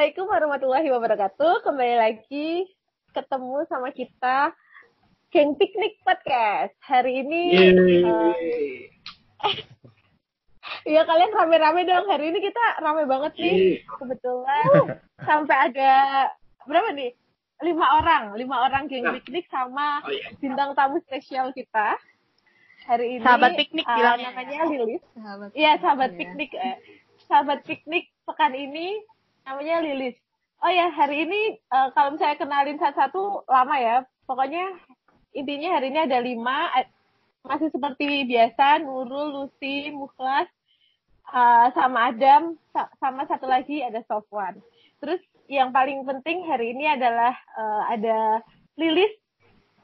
Assalamualaikum warahmatullahi wabarakatuh. Kembali lagi ketemu sama kita Geng Piknik Podcast. Hari ini uh, Iya kalian rame-rame dong. Hari ini kita rame banget nih. Kebetulan sampai ada berapa nih? Lima orang, lima orang geng nah. piknik sama oh, iya. bintang tamu spesial kita. Hari ini sahabat piknik uh, bilang namanya Lilis. Iya, sahabat piknik. Eh. Sahabat piknik pekan ini namanya Lilis. Oh ya, hari ini uh, kalau saya kenalin satu-satu lama ya. Pokoknya intinya hari ini ada lima. Masih seperti biasa, Nurul, Lucy, Mukhlas, uh, sama Adam, sama satu lagi ada Sofwan. Terus yang paling penting hari ini adalah uh, ada Lilis.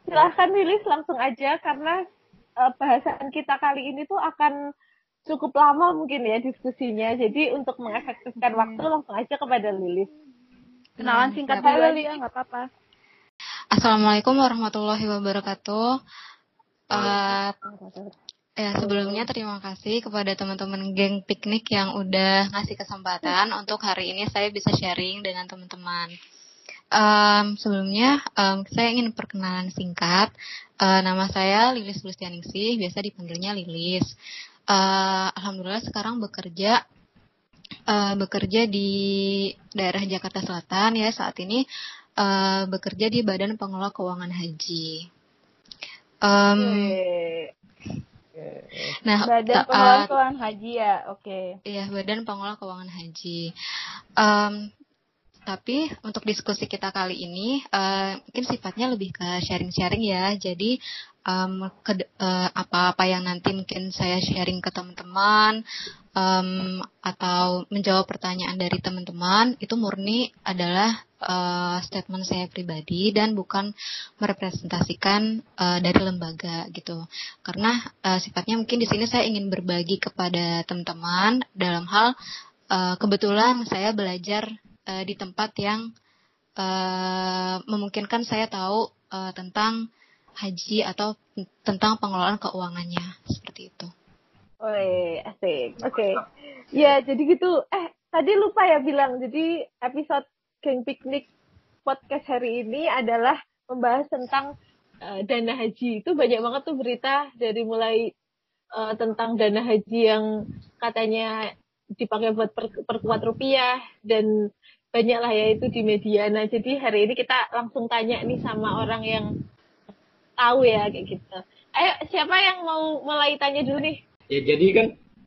Silahkan Lilis langsung aja karena uh, bahasan kita kali ini tuh akan cukup lama mungkin ya diskusinya. Jadi untuk mengefektifkan hmm. waktu langsung aja kepada Lilis. Kenalan hmm, singkat dulu aja, nggak apa-apa. Assalamualaikum warahmatullahi wabarakatuh. Uh, ya sebelumnya terima kasih kepada teman-teman geng piknik yang udah ngasih kesempatan untuk hari ini saya bisa sharing dengan teman-teman. Um, sebelumnya um, saya ingin perkenalan singkat. Uh, nama saya Lilis Lustianingsih, biasa dipanggilnya Lilis uh, alhamdulillah sekarang bekerja uh, bekerja di daerah Jakarta Selatan ya saat ini uh, bekerja di Badan Pengelola Keuangan Haji. Um, Nah, Badan Pengelola Keuangan Haji ya, oke. Okay. Iya, Badan Pengelola Keuangan Haji. Um, tapi untuk diskusi kita kali ini uh, mungkin sifatnya lebih ke sharing-sharing ya. Jadi um, uh, apa-apa yang nanti mungkin saya sharing ke teman-teman um, atau menjawab pertanyaan dari teman-teman itu murni adalah uh, statement saya pribadi dan bukan merepresentasikan uh, dari lembaga gitu. Karena uh, sifatnya mungkin di sini saya ingin berbagi kepada teman-teman dalam hal uh, kebetulan saya belajar uh, di tempat yang uh, memungkinkan saya tahu uh, tentang haji atau tentang pengelolaan keuangannya seperti itu. Woi, asik. Oke. Okay. Ya, jadi gitu. Eh, tadi lupa ya bilang. Jadi episode Geng Piknik podcast hari ini adalah membahas tentang uh, dana haji. Itu banyak banget tuh berita dari mulai uh, tentang dana haji yang katanya dipakai buat per, perkuat rupiah dan banyak lah ya itu di media. Nah, jadi hari ini kita langsung tanya nih sama orang yang tahu ya kayak gitu. Ayo siapa yang mau mulai tanya dulu nih? Ya jadi kan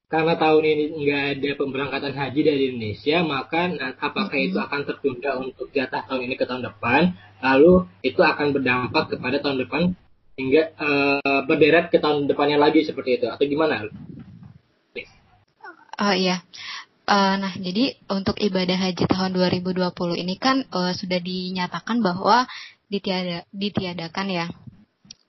karena tahun ini nggak ada pemberangkatan haji dari Indonesia, maka apakah itu akan tertunda untuk jatah tahun ini ke tahun depan? Lalu itu akan berdampak kepada tahun depan hingga uh, berderet ke tahun depannya lagi seperti itu atau gimana? Oh iya. Uh, nah, jadi untuk ibadah haji tahun 2020 ini kan uh, sudah dinyatakan bahwa ditiada, ditiadakan ya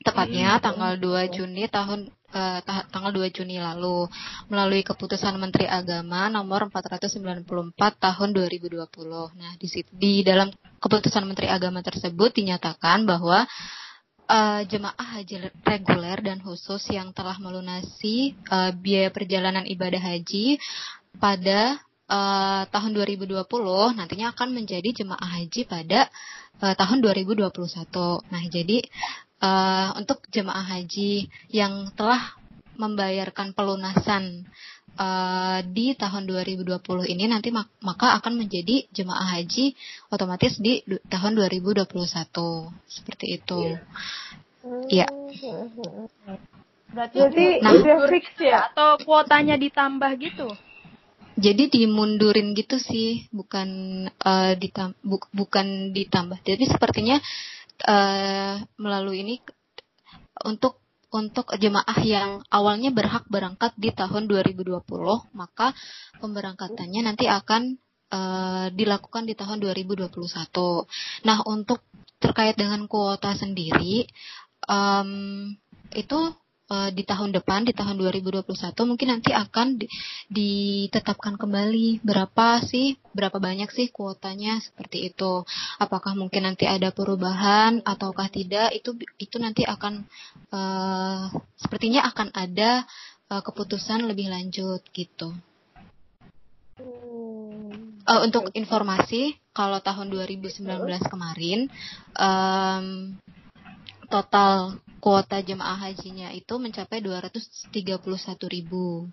tepatnya hmm. tanggal 2 Juni tahun uh, tanggal 2 Juni lalu melalui keputusan Menteri Agama nomor 494 tahun 2020. Nah, di di dalam keputusan Menteri Agama tersebut dinyatakan bahwa uh, jemaah haji reguler dan khusus yang telah melunasi uh, biaya perjalanan ibadah haji pada uh, tahun 2020 nantinya akan menjadi jemaah haji pada uh, tahun 2021. Nah, jadi uh, untuk jemaah haji yang telah membayarkan pelunasan uh, di tahun 2020 ini nanti mak maka akan menjadi jemaah haji otomatis di tahun 2021 seperti itu. Iya. Yeah. Berarti nah, udah fix ya atau kuotanya ditambah gitu? Jadi dimundurin gitu sih, bukan uh, ditam bu bukan ditambah. Jadi sepertinya uh, melalui ini untuk untuk jemaah yang awalnya berhak berangkat di tahun 2020, maka pemberangkatannya nanti akan uh, dilakukan di tahun 2021. Nah, untuk terkait dengan kuota sendiri, um, itu uh, di tahun depan di tahun 2021 mungkin nanti akan di, ditetapkan kembali. Berapa sih berapa banyak sih kuotanya seperti itu? Apakah mungkin nanti ada perubahan ataukah tidak? Itu itu nanti akan uh, sepertinya akan ada uh, keputusan lebih lanjut gitu. uh, untuk informasi kalau tahun 2019 kemarin um, total kuota jemaah hajinya itu mencapai 231 ribu.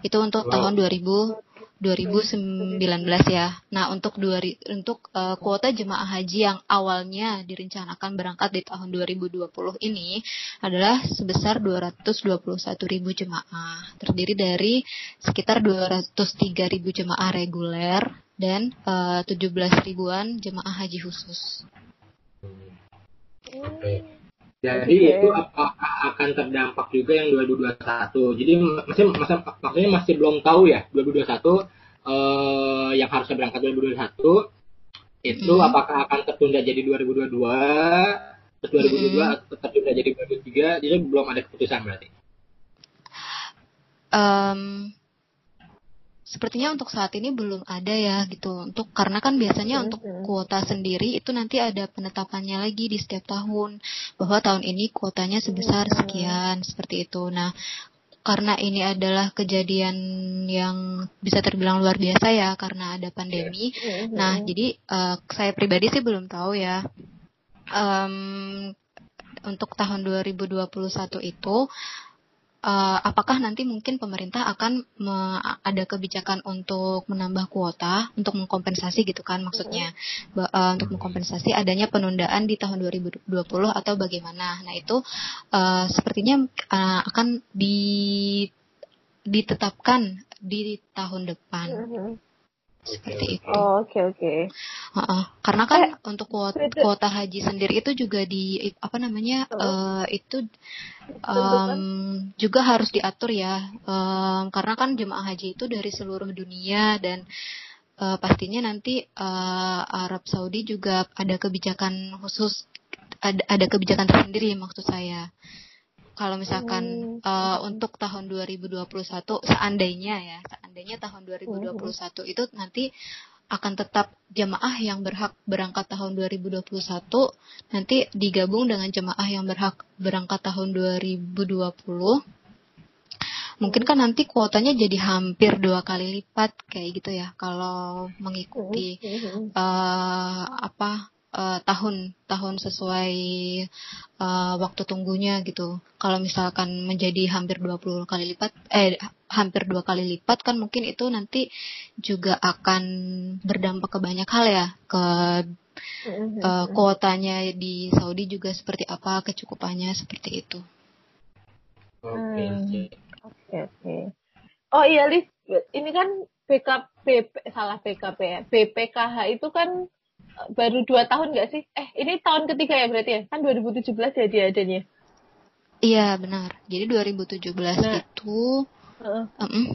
Itu untuk wow. tahun 2000 2019 ya. Nah, untuk dua untuk uh, kuota jemaah haji yang awalnya direncanakan berangkat di tahun 2020 ini adalah sebesar 221 ribu jemaah, terdiri dari sekitar 203 ribu jemaah reguler dan uh, 17 ribuan jemaah haji khusus. Okay. Jadi okay. itu apakah akan terdampak juga yang 2021? Jadi masih masa maksudnya masih belum tahu ya 2021 eh, yang harusnya berangkat 2021 itu hmm. apakah akan tertunda jadi 2022 terus 2022 hmm. tertunda jadi 2023 jadi belum ada keputusan berarti. Um, sepertinya untuk saat ini belum ada ya gitu. Untuk karena kan biasanya untuk kuota sendiri itu nanti ada penetapannya lagi di setiap tahun bahwa tahun ini kuotanya sebesar sekian seperti itu. Nah karena ini adalah kejadian yang bisa terbilang luar biasa ya karena ada pandemi. Nah jadi uh, saya pribadi sih belum tahu ya. Um, untuk tahun 2021 itu uh, apakah nanti mungkin pemerintah akan me, ada kebijakan untuk menambah kuota untuk mengkompensasi gitu kan maksudnya uh, untuk mengkompensasi adanya penundaan di tahun 2020 atau bagaimana. Nah, itu uh, sepertinya uh, akan di ditetapkan di tahun depan. Mm-hmm seperti itu. Oh, oke okay, oke. Okay. Uh -uh. Karena kan eh, untuk kuota, kuota haji sendiri itu juga di apa namanya uh, uh itu um, juga harus diatur ya. Um, karena kan jemaah haji itu dari seluruh dunia dan uh, pastinya nanti uh, Arab Saudi juga ada kebijakan khusus ada ada kebijakan tersendiri maksud saya kalau misalkan hmm. uh, untuk tahun 2021 seandainya ya seandainya tahun 2021 hmm. itu nanti akan tetap jemaah yang berhak berangkat tahun 2021 nanti digabung dengan jemaah yang berhak berangkat tahun 2020 mungkin kan nanti kuotanya jadi hampir dua kali lipat kayak gitu ya kalau mengikuti uh, apa uh, tahun tahun sesuai uh, waktu tunggunya gitu. Kalau misalkan menjadi hampir 20 kali lipat eh hampir dua kali lipat kan mungkin itu nanti juga akan berdampak ke banyak hal ya ke uh, kuotanya di Saudi juga seperti apa kecukupannya seperti itu. Oke okay. Hmm. oke. Okay, Oh iya Lis, ini kan BKP salah BKP ya. BPKH itu kan baru dua tahun nggak sih? Eh, ini tahun ketiga ya berarti ya? Kan 2017 ya dia adanya. Iya, benar. Jadi 2017 nah, itu uh, uh -uh.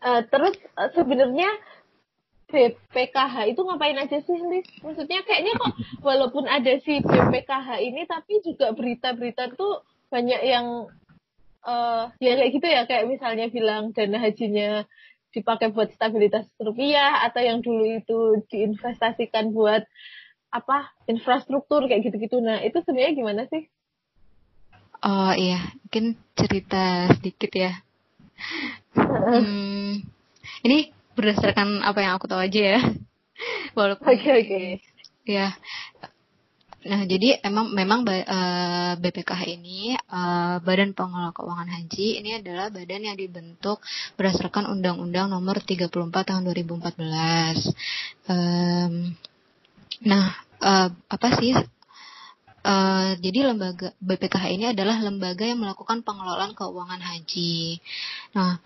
Uh, terus uh, sebenarnya BPKH itu ngapain aja sih, Liz? Maksudnya kayaknya kok walaupun ada si BPKH ini tapi juga berita-berita tuh banyak yang uh, ya kayak gitu ya kayak misalnya bilang dana hajinya dipakai buat stabilitas rupiah atau yang dulu itu diinvestasikan buat apa infrastruktur kayak gitu-gitu. Nah itu sebenarnya gimana sih? Oh iya, mungkin cerita sedikit ya. hmm, ini berdasarkan apa yang aku tahu aja ya. Walaupun Oke okay, oke. Okay. Ya, Nah, jadi emang memang uh, eh, BPKH ini uh, Badan Pengelola Keuangan Haji ini adalah badan yang dibentuk berdasarkan Undang-Undang Nomor 34 Tahun 2014. Um, nah, uh, apa sih jadi lembaga BPKH ini adalah lembaga yang melakukan pengelolaan keuangan haji. Nah,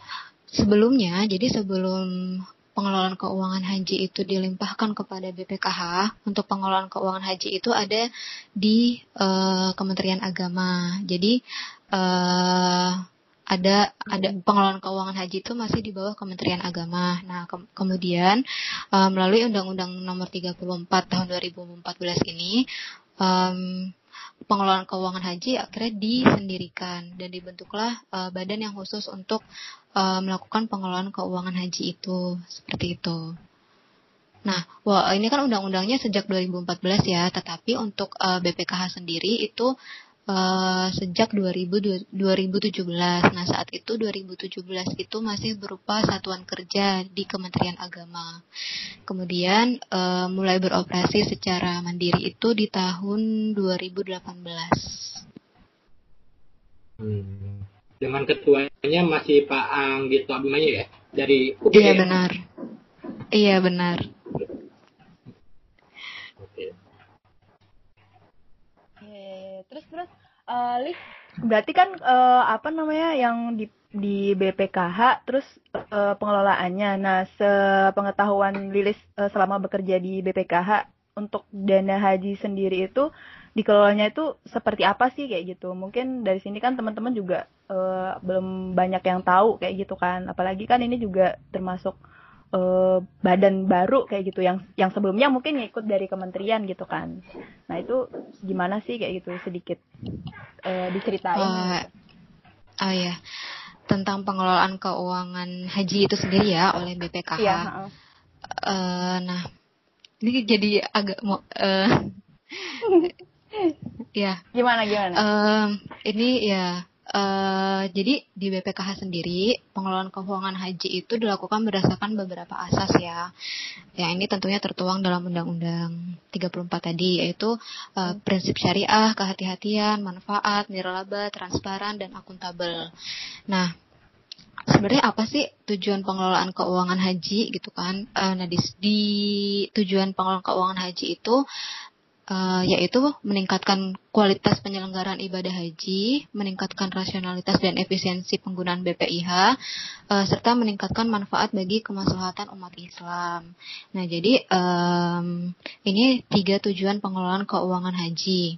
sebelumnya, jadi sebelum pengelolaan keuangan haji itu dilimpahkan kepada BPKH untuk pengelolaan keuangan haji itu ada di uh, Kementerian Agama. Jadi uh, ada ada pengelolaan keuangan haji itu masih di bawah Kementerian Agama. Nah, ke kemudian uh, melalui Undang-Undang Nomor 34 Tahun 2014 ini um, pengelolaan keuangan haji akhirnya disendirikan dan dibentuklah uh, badan yang khusus untuk uh, melakukan pengelolaan keuangan haji itu seperti itu. Nah, wah ini kan undang-undangnya sejak 2014 ya, tetapi untuk uh, BPKH sendiri itu uh, sejak 2000, 2017. Nah, saat itu 2017 itu masih berupa satuan kerja di Kementerian Agama. Kemudian uh, mulai beroperasi secara mandiri itu di tahun 2018. Hmm. Dengan ketuanya masih Pak Anggito Abimanyu ya dari UPN. Iya benar. Iya benar. terus terus uh, Liv, berarti kan uh, apa namanya yang di di BPKH terus uh, pengelolaannya. Nah, sepengetahuan Lilis uh, selama bekerja di BPKH untuk dana haji sendiri itu dikelolanya itu seperti apa sih kayak gitu. Mungkin dari sini kan teman-teman juga uh, belum banyak yang tahu kayak gitu kan. Apalagi kan ini juga termasuk uh, badan baru kayak gitu yang yang sebelumnya mungkin ikut dari kementerian gitu kan. Nah itu gimana sih kayak gitu sedikit uh, diceritain. Uh, oh ya tentang pengelolaan keuangan haji itu sendiri ya oleh BPKH. Iya, uh. Uh, nah ini jadi agak mau uh, ya. Gimana gimana? Uh, ini ya Uh, jadi di BPKH sendiri pengelolaan keuangan haji itu dilakukan berdasarkan beberapa asas ya. Ya ini tentunya tertuang dalam Undang-Undang 34 tadi yaitu uh, prinsip syariah, kehati-hatian, manfaat, nirlaba, transparan dan akuntabel. Nah, sebenarnya apa sih tujuan pengelolaan keuangan haji gitu kan? Uh, nah di, di tujuan pengelolaan keuangan haji itu uh, yaitu meningkatkan kualitas penyelenggaraan ibadah haji, meningkatkan rasionalitas dan efisiensi penggunaan BPIH, uh, eh, serta meningkatkan manfaat bagi kemaslahatan umat Islam. Nah, jadi um, ini tiga tujuan pengelolaan keuangan haji.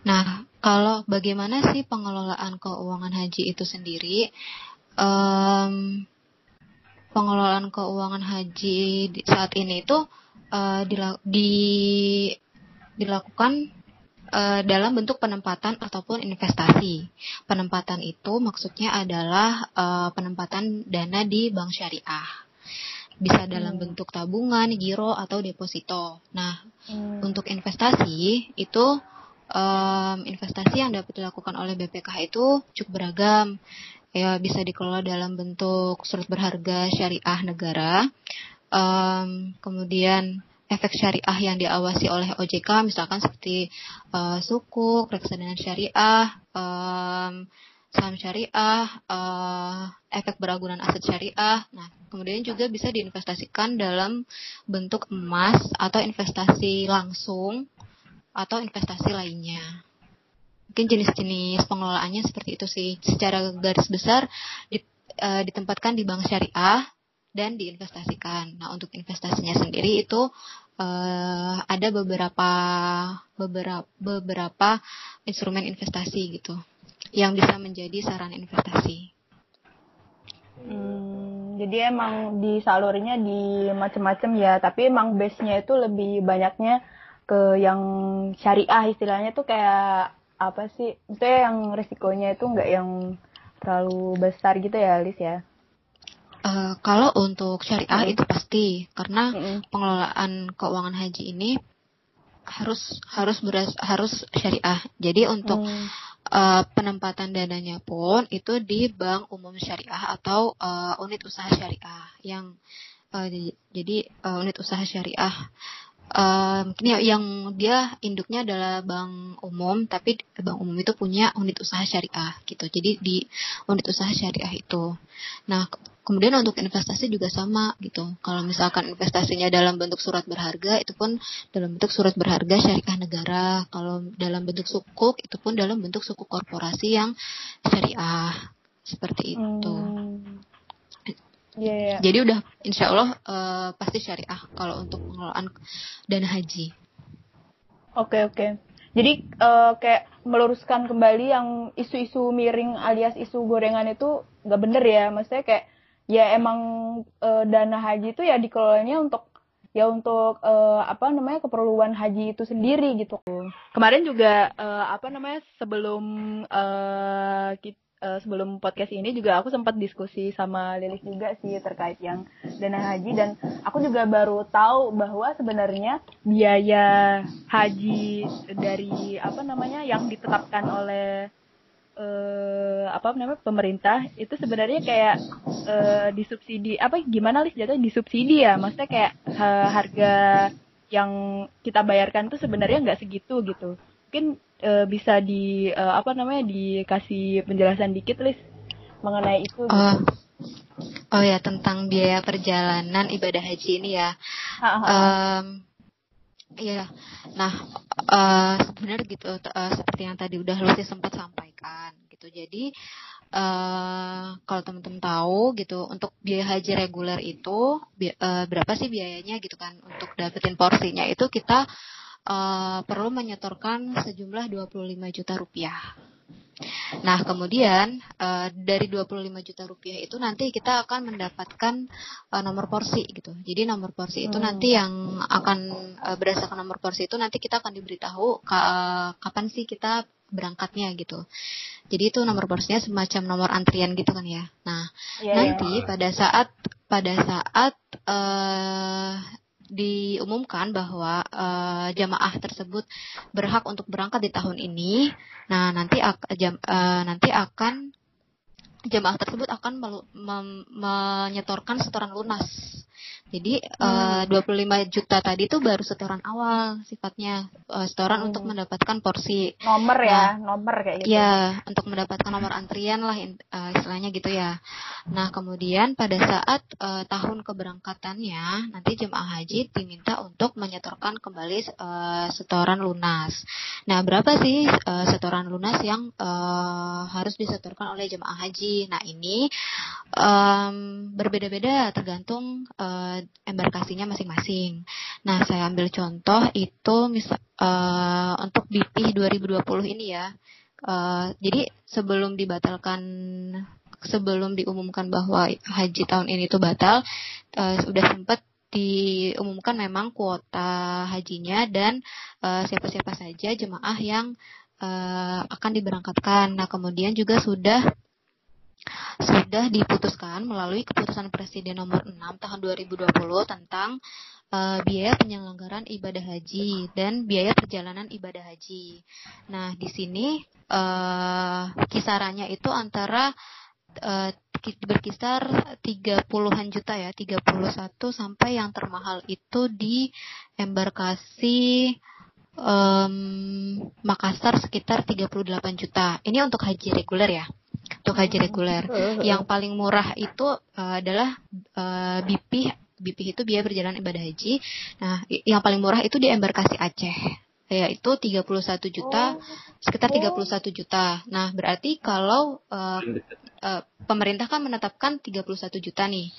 Nah, kalau bagaimana sih pengelolaan keuangan haji itu sendiri? Um, pengelolaan keuangan haji saat ini itu uh, di, dilakukan uh, dalam bentuk penempatan ataupun investasi. Penempatan itu maksudnya adalah uh, penempatan dana di bank syariah. Bisa dalam hmm. bentuk tabungan, giro atau deposito. Nah, hmm. untuk investasi itu um, investasi yang dapat dilakukan oleh BPKH itu cukup beragam. Ya, bisa dikelola dalam bentuk surat berharga syariah negara, um, kemudian efek syariah yang diawasi oleh OJK misalkan seperti uh, suku, reksadana syariah, um, saham syariah, uh, efek beragunan aset syariah. Nah, kemudian juga bisa diinvestasikan dalam bentuk emas atau investasi langsung atau investasi lainnya. Mungkin jenis-jenis pengelolaannya seperti itu sih. Secara garis besar uh, ditempatkan di bank syariah dan diinvestasikan. Nah, untuk investasinya sendiri itu uh, ada beberapa beberapa beberapa instrumen investasi gitu yang bisa menjadi saran investasi. Hmm, jadi emang di salurnya di macam-macam ya, tapi emang base-nya itu lebih banyaknya ke yang syariah istilahnya tuh kayak apa sih? Itu yang risikonya itu enggak yang terlalu besar gitu ya, Lis ya? Uh, kalau untuk syariah mm. itu pasti karena mm. pengelolaan keuangan haji ini harus harus beras, harus syariah. Jadi untuk mm. uh, penempatan dananya pun itu di bank umum syariah atau uh, unit usaha syariah yang uh, jadi uh, unit usaha syariah uh, mungkin ya yang dia induknya adalah bank umum tapi bank umum itu punya unit usaha syariah gitu jadi di unit usaha syariah itu nah kemudian untuk investasi juga sama gitu kalau misalkan investasinya dalam bentuk surat berharga itu pun dalam bentuk surat berharga syariah negara kalau dalam bentuk sukuk itu pun dalam bentuk sukuk korporasi yang syariah seperti itu hmm. Yeah, yeah. Jadi udah insya Allah uh, pasti syariah kalau untuk pengelolaan dana haji. Oke okay, oke. Okay. Jadi uh, kayak meluruskan kembali yang isu-isu miring alias isu gorengan itu nggak bener ya, maksudnya kayak ya emang uh, dana haji itu ya dikelolanya untuk ya untuk uh, apa namanya keperluan haji itu sendiri gitu. Kemarin juga uh, apa namanya sebelum uh, kita sebelum podcast ini juga aku sempat diskusi sama Lilis juga sih terkait yang dana haji dan aku juga baru tahu bahwa sebenarnya biaya haji dari apa namanya yang ditetapkan oleh uh, apa namanya pemerintah itu sebenarnya kayak uh, disubsidi apa gimana Lis jatuh disubsidi ya maksudnya kayak uh, harga yang kita bayarkan tuh sebenarnya nggak segitu gitu mungkin uh, bisa di uh, apa namanya dikasih penjelasan dikit Lis mengenai itu gitu. oh. oh ya tentang biaya perjalanan ibadah haji ini ya um, Iya, nah uh, sebenarnya gitu uh, seperti yang tadi udah Lucy sempat sampaikan gitu. Jadi uh, kalau teman-teman tahu gitu untuk biaya haji reguler itu bi uh, berapa sih biayanya gitu kan untuk dapetin porsinya itu kita uh, perlu menyetorkan sejumlah 25 juta rupiah. Nah, kemudian uh, dari 25 juta rupiah itu nanti kita akan mendapatkan uh, nomor porsi gitu. Jadi nomor porsi itu hmm. nanti yang akan uh, berdasarkan nomor porsi itu nanti kita akan diberitahu ka, kapan sih kita berangkatnya gitu. Jadi itu nomor porsinya semacam nomor antrian gitu kan ya. Nah, yeah, nanti yeah. pada saat pada saat uh, diumumkan bahwa uh, jamaah tersebut berhak untuk berangkat di tahun ini. Nah, nanti jam, uh, nanti akan jamaah tersebut akan menyetorkan setoran lunas jadi hmm. uh, 25 juta tadi itu baru setoran awal sifatnya uh, setoran hmm. untuk mendapatkan porsi nomor ya, nah, nomor kayak gitu. Ya, untuk mendapatkan nomor antrian lah uh, istilahnya gitu ya. Nah, kemudian pada saat uh, tahun keberangkatannya nanti jemaah haji diminta untuk menyetorkan kembali uh, setoran lunas. Nah, berapa sih uh, setoran lunas yang uh, harus disetorkan oleh jemaah haji? Nah, ini um, berbeda-beda tergantung uh, embarkasinya masing-masing. Nah, saya ambil contoh itu misal uh, untuk BP 2020 ini ya. Uh, jadi sebelum dibatalkan sebelum diumumkan bahwa haji tahun ini itu batal, uh, sudah sempat diumumkan memang kuota hajinya dan siapa-siapa uh, saja jemaah yang uh, akan diberangkatkan. Nah, kemudian juga sudah sudah diputuskan melalui keputusan Presiden nomor 6 tahun 2020 tentang uh, biaya penyelenggaraan ibadah haji dan biaya perjalanan ibadah haji. Nah, di sini uh, kisarannya itu antara uh, berkisar 30-an juta ya, 31 sampai yang termahal itu di embarkasi um, Makassar sekitar 38 juta. Ini untuk haji reguler ya untuk haji reguler. Yang paling murah itu uh, adalah uh, BP BP itu biaya perjalanan ibadah haji. Nah, yang paling murah itu di embarkasi Aceh yaitu 31 juta sekitar 31 juta. Nah, berarti kalau uh, uh, pemerintah kan menetapkan 31 juta nih.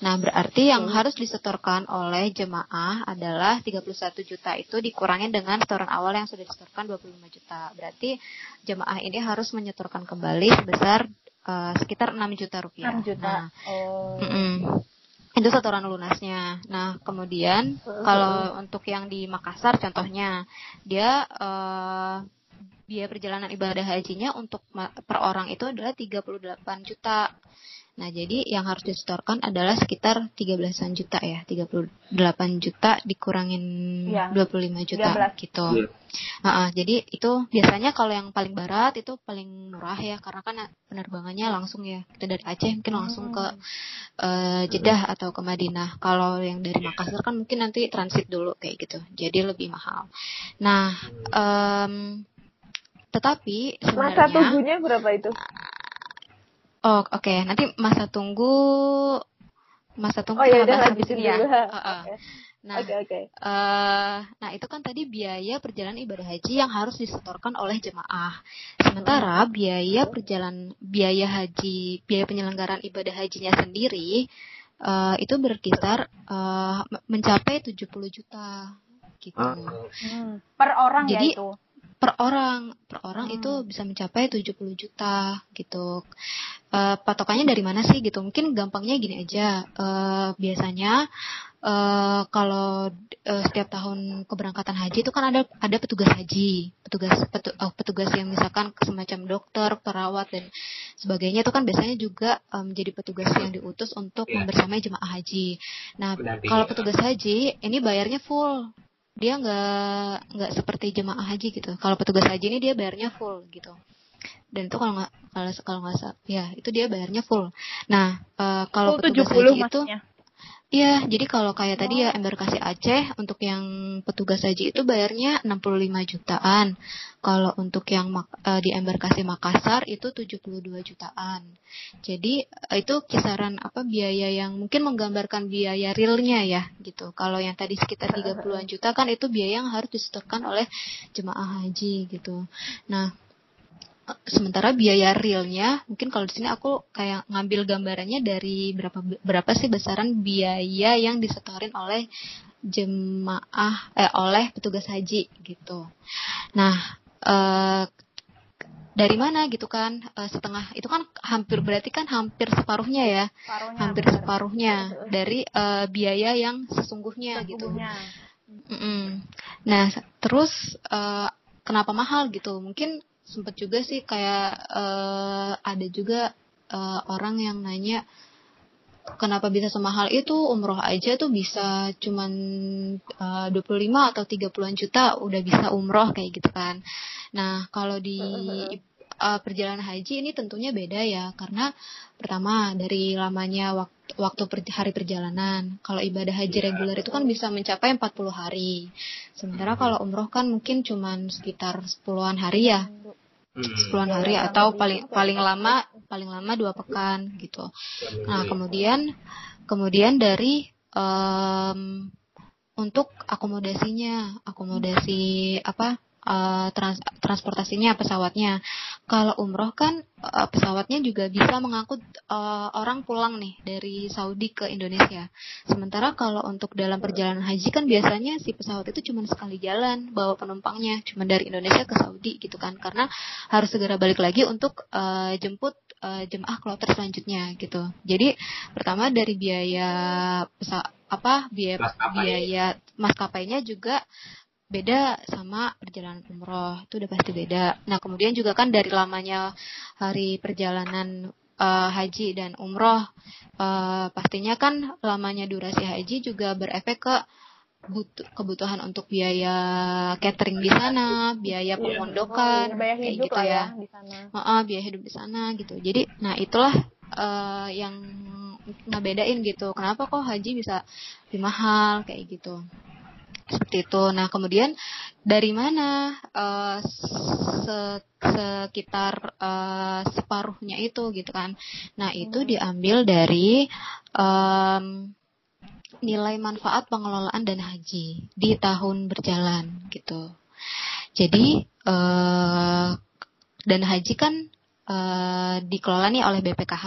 Nah, berarti yang hmm. harus disetorkan oleh jemaah adalah 31 juta itu dikurangi dengan setoran awal yang sudah disetorkan 25 juta. Berarti jemaah ini harus menyetorkan kembali sebesar uh, sekitar 6 juta rupiah. 6 juta. Nah, oh. Mm -mm. Itu setoran lunasnya. Nah, kemudian kalau untuk yang di Makassar contohnya, dia uh, biaya perjalanan ibadah hajinya untuk per orang itu adalah 38 juta. Nah, jadi yang harus disetorkan adalah sekitar 13-an juta ya, 38 juta dikurangin ya, 25 juta 13. gitu. Ya. Uh, uh, jadi itu biasanya kalau yang paling barat itu paling murah ya, karena kan penerbangannya langsung ya. Kita dari Aceh mungkin langsung ke uh, Jeddah atau ke Madinah. Kalau yang dari Makassar kan mungkin nanti transit dulu kayak gitu. Jadi lebih mahal. Nah, um, tetapi sebenarnya masa tunggunya berapa itu? Oh, oke. Okay. Nanti masa tunggu masa tunggu oh, ya ya. Dulu. Uh -uh. Okay. Nah, okay, okay. Uh, nah itu kan tadi biaya perjalanan ibadah haji yang harus disetorkan oleh jemaah. Sementara hmm. biaya perjalanan biaya haji, biaya penyelenggaraan ibadah hajinya sendiri uh, itu berkisar uh, mencapai 70 juta gitu. Hmm. Per orang ya Jadi, ya itu per orang per orang hmm. itu bisa mencapai 70 juta gitu uh, patokannya dari mana sih gitu mungkin gampangnya gini aja uh, biasanya uh, kalau uh, setiap tahun keberangkatan haji itu kan ada ada petugas haji petugas petu, uh, petugas yang misalkan semacam dokter perawat dan sebagainya itu kan biasanya juga um, menjadi petugas yang diutus untuk Iya. membersamai jemaah haji. Nah, kalau ya. petugas haji ini bayarnya full. Dia nggak nggak seperti jemaah haji gitu. Kalau petugas haji ini dia bayarnya full gitu. Dan itu kalau nggak kalau kalau nggak ya itu dia bayarnya full. Nah, eh, kalau Full petugas 70 haji itu. Iya, jadi kalau kayak tadi ya embarkasi Aceh untuk yang petugas haji itu bayarnya 65 jutaan. Kalau untuk yang eh, di embarkasi Makassar itu 72 jutaan. Jadi eh, itu kisaran apa biaya yang mungkin menggambarkan biaya realnya ya gitu. Kalau yang tadi sekitar 30-an juta kan itu biaya yang harus disetorkan oleh jemaah haji gitu. Nah, sementara biaya realnya mungkin kalau di sini aku kayak ngambil gambarannya dari berapa berapa sih besaran biaya yang disetorin oleh jemaah eh oleh petugas haji gitu. Nah, eh dari mana gitu kan Eh, setengah itu kan hampir berarti kan hampir separuhnya ya Separuhnya, hampir bener. separuhnya dari eh, biaya yang sesungguhnya gitu Sesungguhnya. Mm-mm. Nah, terus eh, kenapa mahal gitu? Mungkin sempet juga sih kayak eh, ada juga eh, orang yang nanya kenapa bisa semahal itu umroh aja tuh bisa cuman eh, 25 atau 30-an juta udah bisa umroh kayak gitu kan. Nah, kalau di eh, perjalanan haji ini tentunya beda ya karena pertama dari lamanya waktu waktu per- hari perjalanan. Kalau ibadah haji reguler itu kan bisa mencapai 40 hari. Sementara kalau umroh kan mungkin cuman sekitar 10-an hari ya. Hmm. 10-an hari atau paling paling lama paling lama dua pekan gitu. Nah, kemudian kemudian dari em, untuk akomodasinya, akomodasi apa eh, trans- transportasinya pesawatnya. Kalau umroh kan eh, pesawatnya juga bisa mengangkut eh, orang pulang nih dari Saudi ke Indonesia. Sementara kalau untuk dalam perjalanan haji kan biasanya si pesawat itu cuma sekali jalan bawa penumpangnya, cuma dari Indonesia ke Saudi gitu kan, karena harus segera balik lagi untuk eh, jemput eh, jemaah kloter selanjutnya gitu. Jadi pertama dari biaya pesa apa biaya biaya maskapainya juga beda sama perjalanan umroh itu udah pasti beda. Nah kemudian juga kan dari lamanya hari perjalanan eh, haji dan umroh eh, pastinya kan lamanya durasi haji juga berefek ke butuh kebutuhan untuk biaya catering di sana, biaya Iya. pemondokan, Biaya kayak hidup gitu ya ya. di sana. Heeh, biaya hidup di sana gitu. Jadi, nah itulah eh, yang ngebedain gitu. Kenapa kok haji bisa lebih mahal kayak gitu. Seperti itu. Nah, kemudian dari mana se- sekitar eh, separuhnya itu gitu kan. Nah, itu diambil dari em, nilai manfaat pengelolaan dana haji di tahun berjalan gitu. Jadi eh, dana haji kan eh, dikelola nih oleh BPKH.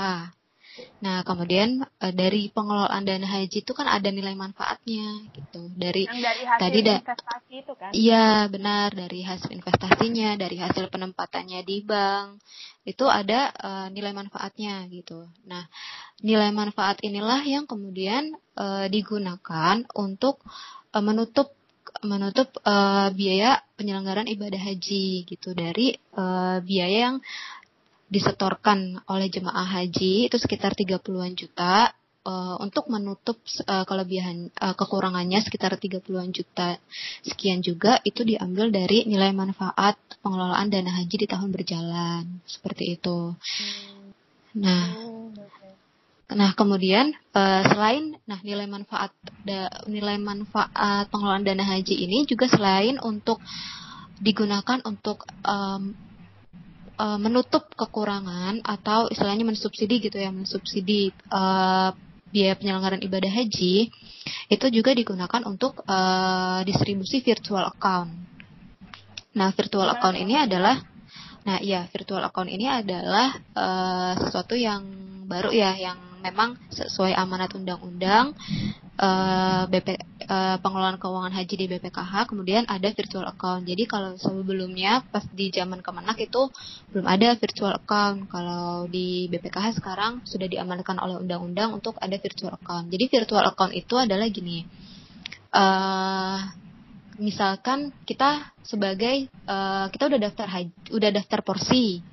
Nah, kemudian eh, dari pengelolaan dana haji itu kan ada nilai manfaatnya gitu. Dari Yang dari hasil Tadi da- investasi itu kan. Iya, benar dari hasil investasinya, dari hasil penempatannya di bank. Itu ada eh, nilai manfaatnya gitu. Nah, nilai manfaat inilah yang kemudian eh, digunakan untuk eh, menutup menutup eh, biaya penyelenggaraan ibadah haji gitu dari eh, biaya yang disetorkan oleh jemaah haji itu sekitar 30-an juta. Eh, untuk menutup eh, kelebihan eh, kekurangannya sekitar 30-an juta. Sekian juga itu diambil dari nilai manfaat pengelolaan dana haji di tahun berjalan. Seperti itu. Nah, nah kemudian selain nah nilai manfaat nilai manfaat pengelolaan dana haji ini juga selain untuk digunakan untuk em, eh, menutup kekurangan atau istilahnya mensubsidi gitu ya mensubsidi eh, biaya penyelenggaraan ibadah haji itu juga digunakan untuk eh, distribusi virtual account. Nah, virtual account ini adalah Nah, iya, virtual account ini adalah eh, sesuatu yang baru ya, yang memang sesuai amanat undang-undang eh, BP eh, pengelolaan keuangan haji di BPKH, kemudian ada virtual account. Jadi kalau sebelumnya pas di zaman Kemenak itu belum ada virtual account. Kalau di BPKH sekarang sudah diamankan oleh undang-undang untuk ada virtual account. Jadi virtual account itu adalah gini. eh misalkan kita sebagai eh, kita udah daftar haji, udah daftar porsi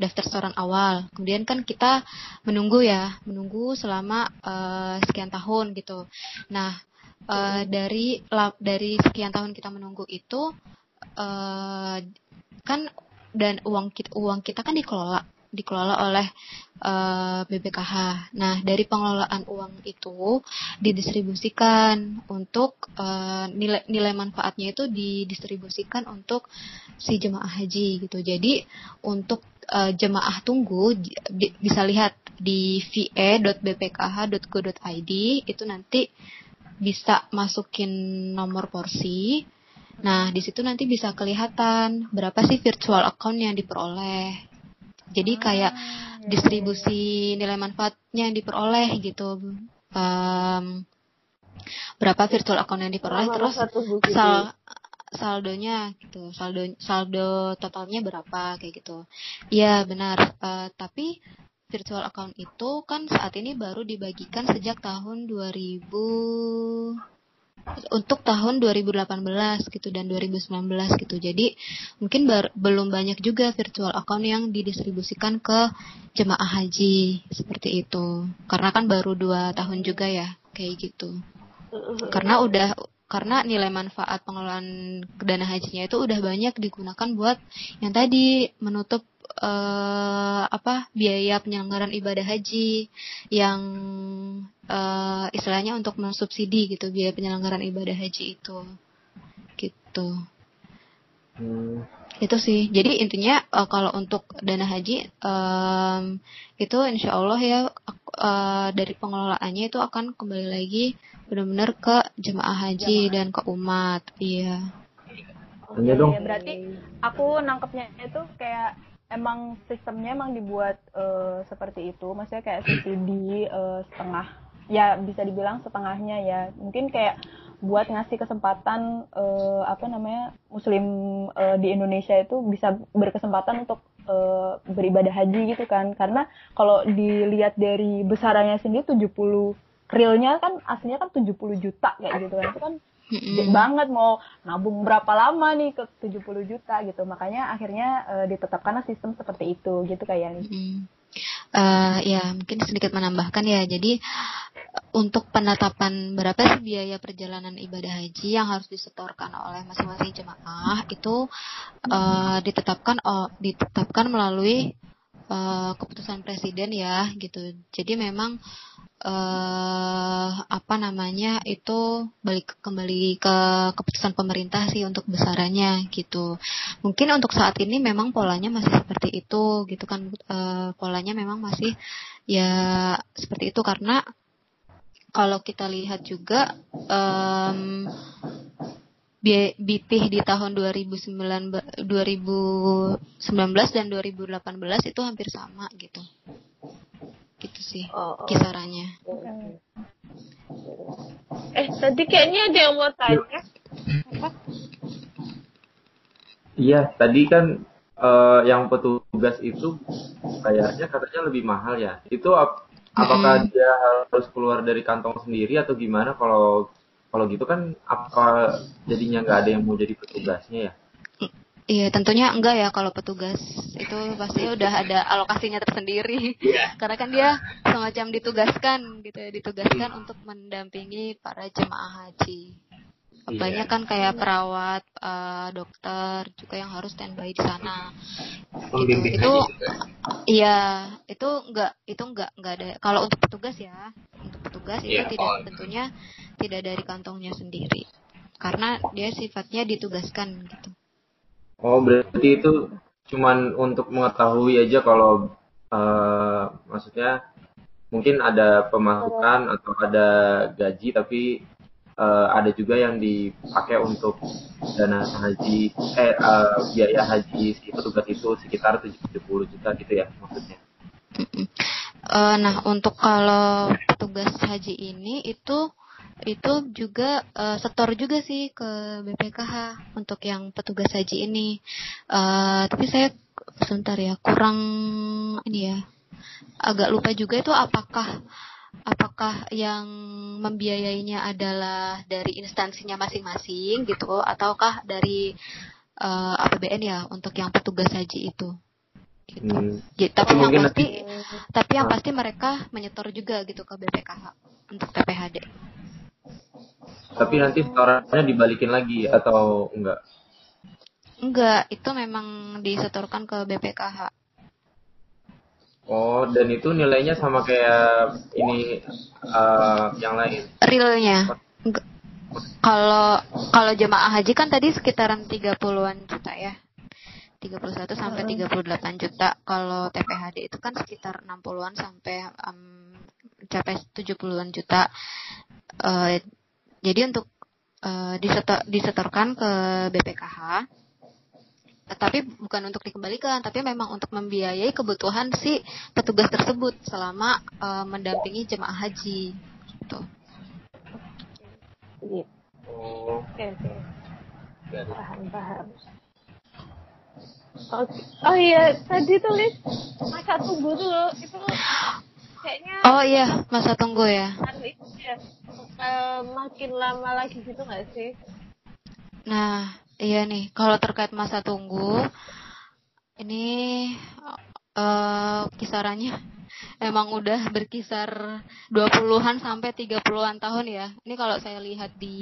daftar setoran awal. Kemudian kan kita menunggu ya, menunggu selama uh, sekian tahun gitu. Nah, uh, dari dari sekian tahun kita menunggu itu uh, kan dan uang kita uang kita kan dikelola dikelola oleh uh, eh, BPKH. Nah, dari pengelolaan uang itu didistribusikan untuk uh, nilai nilai manfaatnya itu didistribusikan untuk si jemaah haji gitu. Jadi untuk uh, jemaah tunggu di, bisa lihat di ve.bpkh.go.id itu nanti bisa masukin nomor porsi. Nah, di situ nanti bisa kelihatan berapa sih virtual account yang diperoleh jadi kayak ah, iya, distribusi iya. nilai manfaatnya yang diperoleh gitu. Um, berapa virtual account yang diperoleh Lama terus sal saldonya gitu saldo saldo totalnya berapa kayak gitu iya benar uh, tapi virtual account itu kan saat ini baru dibagikan sejak tahun 2000 untuk tahun 2018 gitu dan 2019 gitu. Jadi mungkin bar, belum banyak juga virtual account yang didistribusikan ke jemaah haji seperti itu. Karena kan baru dua tahun juga ya kayak gitu. Karena udah karena nilai manfaat pengelolaan dana hajinya itu udah banyak digunakan buat yang tadi menutup uh, apa biaya penyelenggaraan ibadah haji yang uh, istilahnya untuk mensubsidi gitu biaya penyelenggaraan ibadah haji itu gitu hmm. itu sih jadi intinya uh, kalau untuk dana haji um, itu insya Allah ya uh, dari pengelolaannya itu akan kembali lagi benar-benar ke jemaah haji jemaah. dan ke umat iya Oke, okay, dong. berarti aku nangkepnya itu kayak emang sistemnya emang dibuat uh, seperti itu maksudnya kayak subsidi uh, setengah ya bisa dibilang setengahnya ya. Mungkin kayak buat ngasih kesempatan uh, apa namanya muslim uh, di Indonesia itu bisa berkesempatan untuk uh, beribadah haji gitu kan. Karena kalau dilihat dari besarannya sendiri 70 realnya kan aslinya kan 70 juta kayak gitu kan. Itu kan mm-hmm. banget mau nabung berapa lama nih ke 70 juta gitu. Makanya akhirnya uh, ditetapkanlah sistem seperti itu gitu kayak mm-hmm. Uh, ya mungkin sedikit menambahkan ya. Jadi untuk penetapan berapa sih biaya perjalanan ibadah haji yang harus disetorkan oleh masing-masing jemaah itu uh, ditetapkan oh, ditetapkan melalui uh, keputusan presiden ya gitu. Jadi memang uh, apa namanya itu balik kembali ke keputusan pemerintah sih untuk besarannya gitu. Mungkin untuk saat ini memang polanya masih seperti itu gitu kan uh, polanya memang masih ya seperti itu karena kalau kita lihat juga um, BPIH di tahun 2019, 2019 dan 2018 itu hampir sama gitu gitu sih oh, oh. kisarannya. Eh tadi kayaknya ada yang mau tanya. Iya tadi kan uh, yang petugas itu kayaknya katanya lebih mahal ya. Itu ap apakah hmm. dia harus keluar dari kantong sendiri atau gimana? Kalau kalau gitu kan apa jadinya nggak ada yang mau jadi petugasnya ya? Iya, tentunya enggak ya kalau petugas itu pasti udah ada alokasinya tersendiri. Yeah. Karena kan dia semacam ditugaskan gitu ya, ditugaskan untuk mendampingi para jemaah haji. Iya. Banyak kan kayak perawat, uh, dokter juga yang harus standby di sana. Gitu. Itu iya, itu enggak itu enggak enggak ada. Kalau untuk petugas ya, untuk petugas yeah. itu tidak tentunya tidak dari kantongnya sendiri. Karena dia sifatnya ditugaskan gitu. Oh berarti itu cuman untuk mengetahui aja kalau uh, maksudnya mungkin ada pemasukan atau ada gaji tapi uh, ada juga yang dipakai untuk dana haji eh uh, biaya haji si petugas itu sekitar 70 juta gitu ya maksudnya. Uh, nah untuk kalau petugas haji ini itu itu juga uh, setor juga sih ke BPKH untuk yang petugas haji ini. Uh, tapi saya sebentar ya kurang ini ya agak lupa juga itu apakah apakah yang membiayainya adalah dari instansinya masing-masing gitu ataukah dari uh, APBN ya untuk yang petugas haji itu gitu. Hmm. Jadi, tapi yang pasti tapi yang pasti mereka menyetor juga gitu ke BPKH untuk TPHD. Tapi nanti setorannya dibalikin lagi atau enggak? Enggak, itu memang disetorkan ke BPKH. Oh, dan itu nilainya sama kayak ini eh, yang lain. Realnya. Enggak. Kalau kalau jemaah haji kan tadi sekitaran 30-an juta ya. 31 sampai 38 juta. Kalau TPHD itu kan sekitar 60-an sampai um, mencapai 70-an juta. Eh, jadi untuk eh, disetor, disetorkan ke BPKH tapi bukan untuk dikembalikan, tapi memang untuk membiayai kebutuhan si petugas tersebut selama eh, mendampingi jemaah haji. Gitu. Oh, Oke, Paham, paham. Oke. Oh iya, tadi tulis masa tunggu dulu itu kayaknya Oh iya, masa tunggu ya. anu itu ya makin lama lagi gitu nggak sih? Nah, iya nih, kalau terkait masa tunggu, ini eh kisarannya emang udah berkisar 20-an sampai 30-an tahun ya. Ini kalau saya lihat di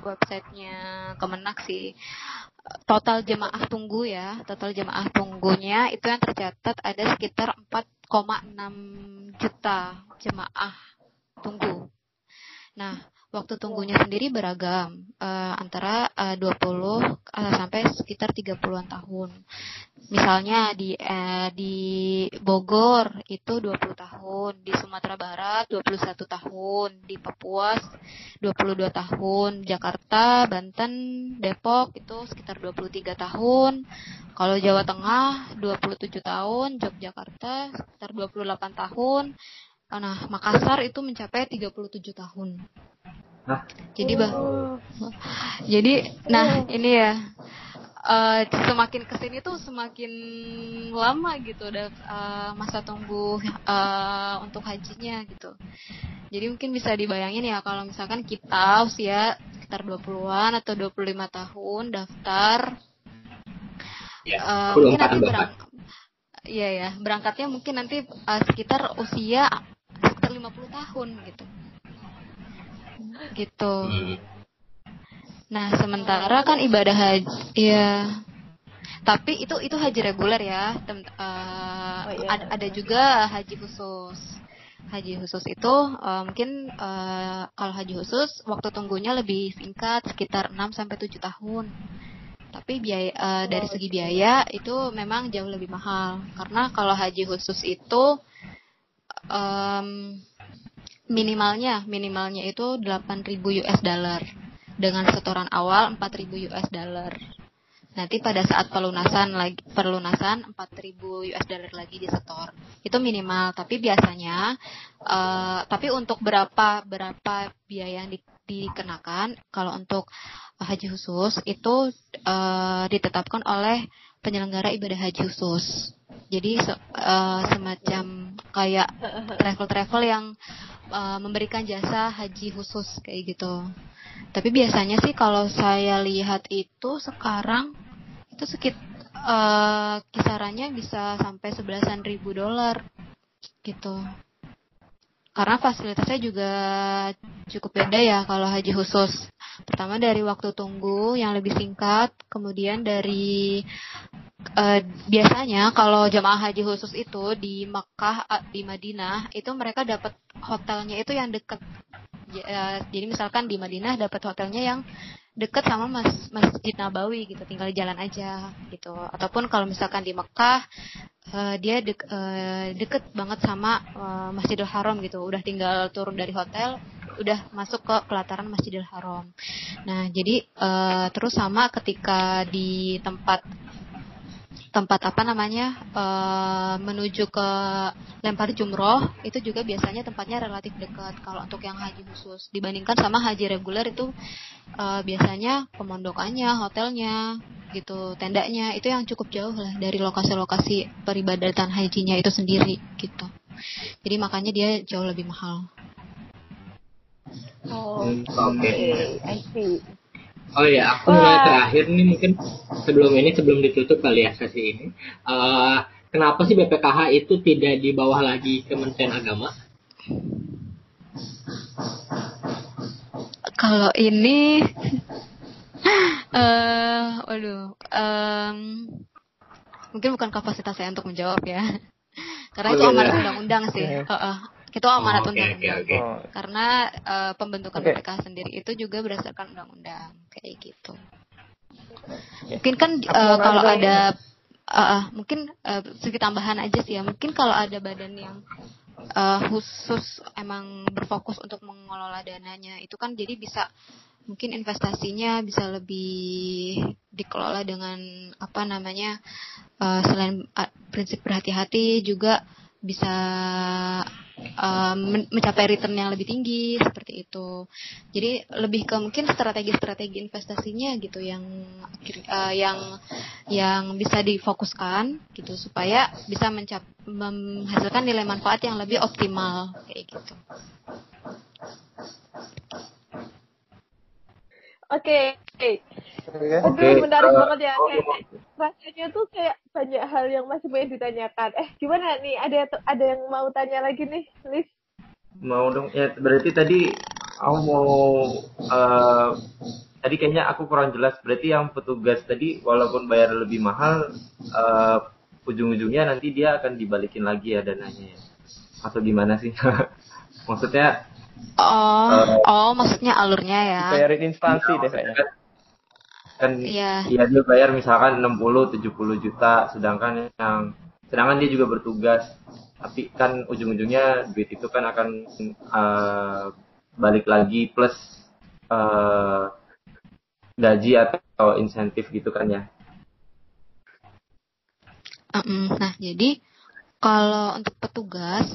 websitenya Kemenak sih, total jemaah tunggu ya, total jemaah tunggunya itu yang tercatat ada sekitar 4,6 juta jemaah tunggu. Nah, waktu tunggunya sendiri beragam eh, antara eh, 20 eh, sampai sekitar 30-an tahun. Misalnya di eh, di Bogor itu 20 tahun, di Sumatera Barat 21 tahun, di Papua 22 tahun, Jakarta, Banten, Depok itu sekitar 23 tahun. Kalau Jawa Tengah 27 tahun, Yogyakarta sekitar 28 tahun. Nah, Makassar itu mencapai 37 tahun. Hah? Jadi bah, jadi nah ini ya eh, semakin ke sini tuh semakin lama gitu udah eh, masa tunggu eh, untuk hajinya gitu. Jadi mungkin bisa dibayangin ya kalau misalkan kita usia sekitar 20-an atau 25 tahun daftar Ya, belum mungkin nanti berang Iya ya, berangkatnya mungkin nanti eh, sekitar usia sekitar 50 tahun gitu. Gitu. Nah, sementara kan ibadah haji ya tapi itu itu haji reguler ya. Tem, eh, Oh, iya. ada, ada juga haji khusus. Haji khusus itu eh, mungkin eh, kalau haji khusus waktu tunggunya lebih singkat sekitar 6 sampai 7 tahun. Tapi biaya eh, dari segi biaya itu memang jauh lebih mahal karena kalau haji khusus itu em, minimalnya minimalnya itu 8.000 US dollar dengan setoran awal 4.000 US dollar. Nanti pada saat pelunasan lagi pelunasan 4.000 US dollar lagi disetor. Itu minimal, tapi biasanya eh, tapi untuk berapa berapa biaya yang di- dikenakan kalau untuk haji khusus itu eh, ditetapkan oleh penyelenggara ibadah haji khusus. Jadi se- eh, semacam kayak travel-travel yang uh, memberikan jasa haji khusus kayak gitu. Tapi biasanya sih kalau saya lihat itu sekarang itu sekit uh, kisarannya bisa sampai sebelasan ribu dolar gitu. Karena fasilitasnya juga cukup beda ya kalau haji khusus. Pertama dari waktu tunggu yang lebih singkat, kemudian dari eh, biasanya kalau jamaah haji khusus itu di Mekah, di Madinah itu mereka dapat hotelnya itu yang dekat. Eh, Jadi misalkan di Madinah dapat hotelnya yang dekat sama mas Masjid Nabawi gitu, tinggal jalan aja gitu. Ataupun kalau misalkan di Mekah eh, dia dek, eh, deket banget sama eh, Masjidil Haram gitu. Udah tinggal turun dari hotel, udah masuk ke pelataran Masjidil Haram. Nah, jadi eh, terus sama ketika di tempat tempat apa namanya eh, menuju ke lempar jumroh itu juga biasanya tempatnya relatif dekat. Kalau untuk yang haji khusus dibandingkan sama haji reguler itu eh, biasanya pemondokannya hotelnya gitu tendanya itu yang cukup jauh lah dari lokasi-lokasi peribadatan hajinya itu sendiri gitu. Jadi makanya dia jauh lebih mahal Oh, Hmm, oke. Oke. I see. Oh ya, aku mulai terakhir nih mungkin sebelum ini sebelum ditutup kali ya sesi ini. Eh, kenapa sih BPKH itu tidak di bawah lagi Kementerian Agama? Kalau ini, eh, uh, waduh, um, mungkin bukan kapasitas saya untuk menjawab ya, karena oh, itu iya, amanat iya. undang-undang sih. Okay. Uh, uh, itu amanat oh, undang-undang. Okay, okay, okay. Karena uh, pembentukan okay. Sendiri itu juga berdasarkan undang-undang kayak gitu. Mungkin kan uh, kalau ada uh, uh, mungkin uh, sedikit tambahan aja sih ya. Mungkin kalau ada badan yang uh, khusus emang berfokus untuk mengelola dananya itu kan jadi bisa mungkin investasinya bisa lebih dikelola dengan apa namanya uh, selain uh, prinsip berhati-hati juga bisa um, mencapai return yang lebih tinggi seperti itu. Jadi lebih ke mungkin strategi-strategi investasinya gitu yang uh, yang yang bisa difokuskan gitu supaya bisa mencap menghasilkan nilai manfaat yang lebih optimal kayak gitu. Oke, okay. okay. Aduh, menarik uh, banget ya. Kayak, rasanya tuh kayak banyak hal yang masih pengen ditanyakan. Eh, gimana nih? Ada ada yang mau tanya lagi nih, Liz? Mau dong. Ya, berarti tadi aku mau uh, tadi kayaknya aku kurang jelas. Berarti yang petugas tadi walaupun bayar lebih mahal, uh, ujung-ujungnya nanti dia akan dibalikin lagi ya dananya ya. Atau gimana sih? Maksudnya Oh, uh, oh maksudnya alurnya ya. Bayarin instansi deh kayaknya. Kan iya. ya dia bayar misalkan 60 70 juta sedangkan yang sedangkan dia juga bertugas tapi kan ujung-ujungnya duit itu kan akan uh, balik lagi plus uh, gaji atau insentif gitu kan ya. Nah, jadi kalau untuk petugas,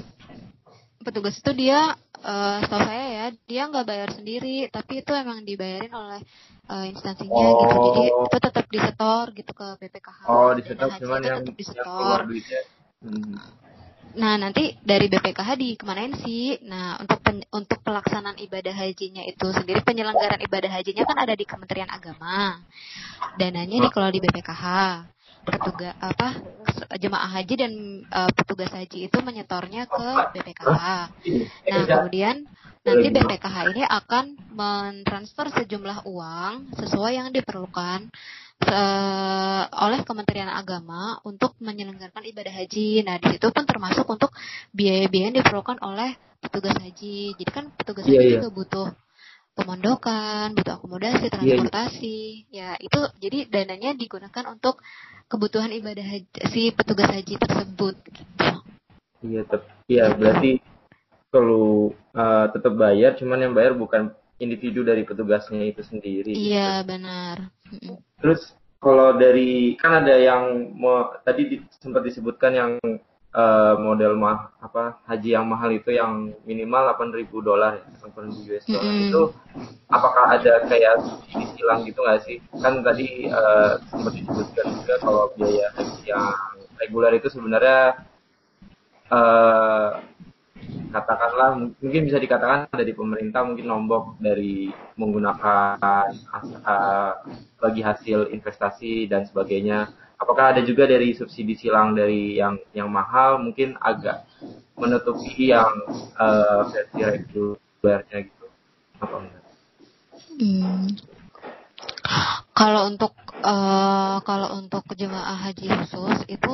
petugas itu dia uh, setahu saya ya dia nggak bayar sendiri tapi itu emang dibayarin oleh uh, instansinya oh. gitu jadi itu tetap disetor gitu ke BPKH oh disetor cuman yang tetap disetor hmm. Nah nanti dari BPKH dikemanain sih? Nah untuk pen, untuk pelaksanaan ibadah hajinya itu sendiri penyelenggaraan ibadah hajinya kan ada di Kementerian Agama. Dananya dikelola di BPKH petugas apa jemaah haji dan uh, petugas haji itu menyetornya ke BPKH. Nah, kemudian nanti BPKH ini akan mentransfer sejumlah uang sesuai yang diperlukan uh, oleh Kementerian Agama untuk menyelenggarakan ibadah haji. Nah, di situ pun termasuk untuk biaya-biaya yang diperlukan oleh petugas haji. Jadi kan petugas yeah, haji yeah. juga butuh pemondokan, butuh akomodasi, iya, iya. transportasi. Yeah, yeah. Ya, itu jadi dananya digunakan untuk kebutuhan ibadah haji, si petugas haji tersebut gitu. Iya, tetap iya berarti kalau uh, tetap bayar cuman yang bayar bukan individu dari petugasnya itu sendiri. Iya, gitu. benar. Terus kalau dari kan ada yang mau tadi di, sempat disebutkan yang uh, model mah apa haji yang mahal itu yang minimal 8.000 dolar ya, 8.000 US dollar. Mm -hmm. Itu apakah ada kayak silang gitu nggak sih? Kan tadi uh, sempat disebutkan juga kalau biaya yang reguler itu sebenarnya uh, katakanlah mungkin bisa dikatakan dari pemerintah mungkin nombok dari menggunakan uh, bagi hasil investasi dan sebagainya. Apakah ada juga dari subsidi silang dari yang yang mahal mungkin agak menutupi yang uh, versi regulernya gitu? Apa enggak? Hmm, kalau untuk uh, kalau untuk jemaah haji khusus itu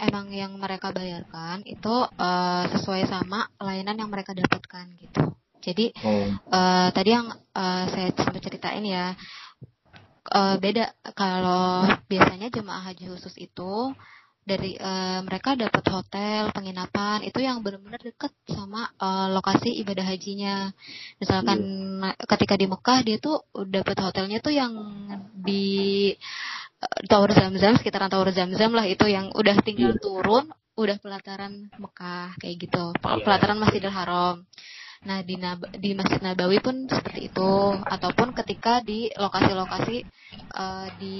emang yang mereka bayarkan itu uh, sesuai sama layanan yang mereka dapatkan gitu. Jadi uh, tadi yang uh, saya sempat ceritain ya uh, beda kalau biasanya jemaah haji khusus itu dari uh, mereka dapat hotel penginapan itu yang benar-benar dekat sama uh, lokasi ibadah hajinya misalkan yeah. ketika di Mekah dia tuh dapat hotelnya tuh yang di Tower Zam-Zam sekitaran Tower Zam-Zam lah itu yang udah tinggal yeah. turun udah pelataran Mekah kayak gitu yeah. pelataran Masjidil Haram Nah di Nab di Masjid Nabawi pun seperti itu ataupun ketika di lokasi-lokasi uh, di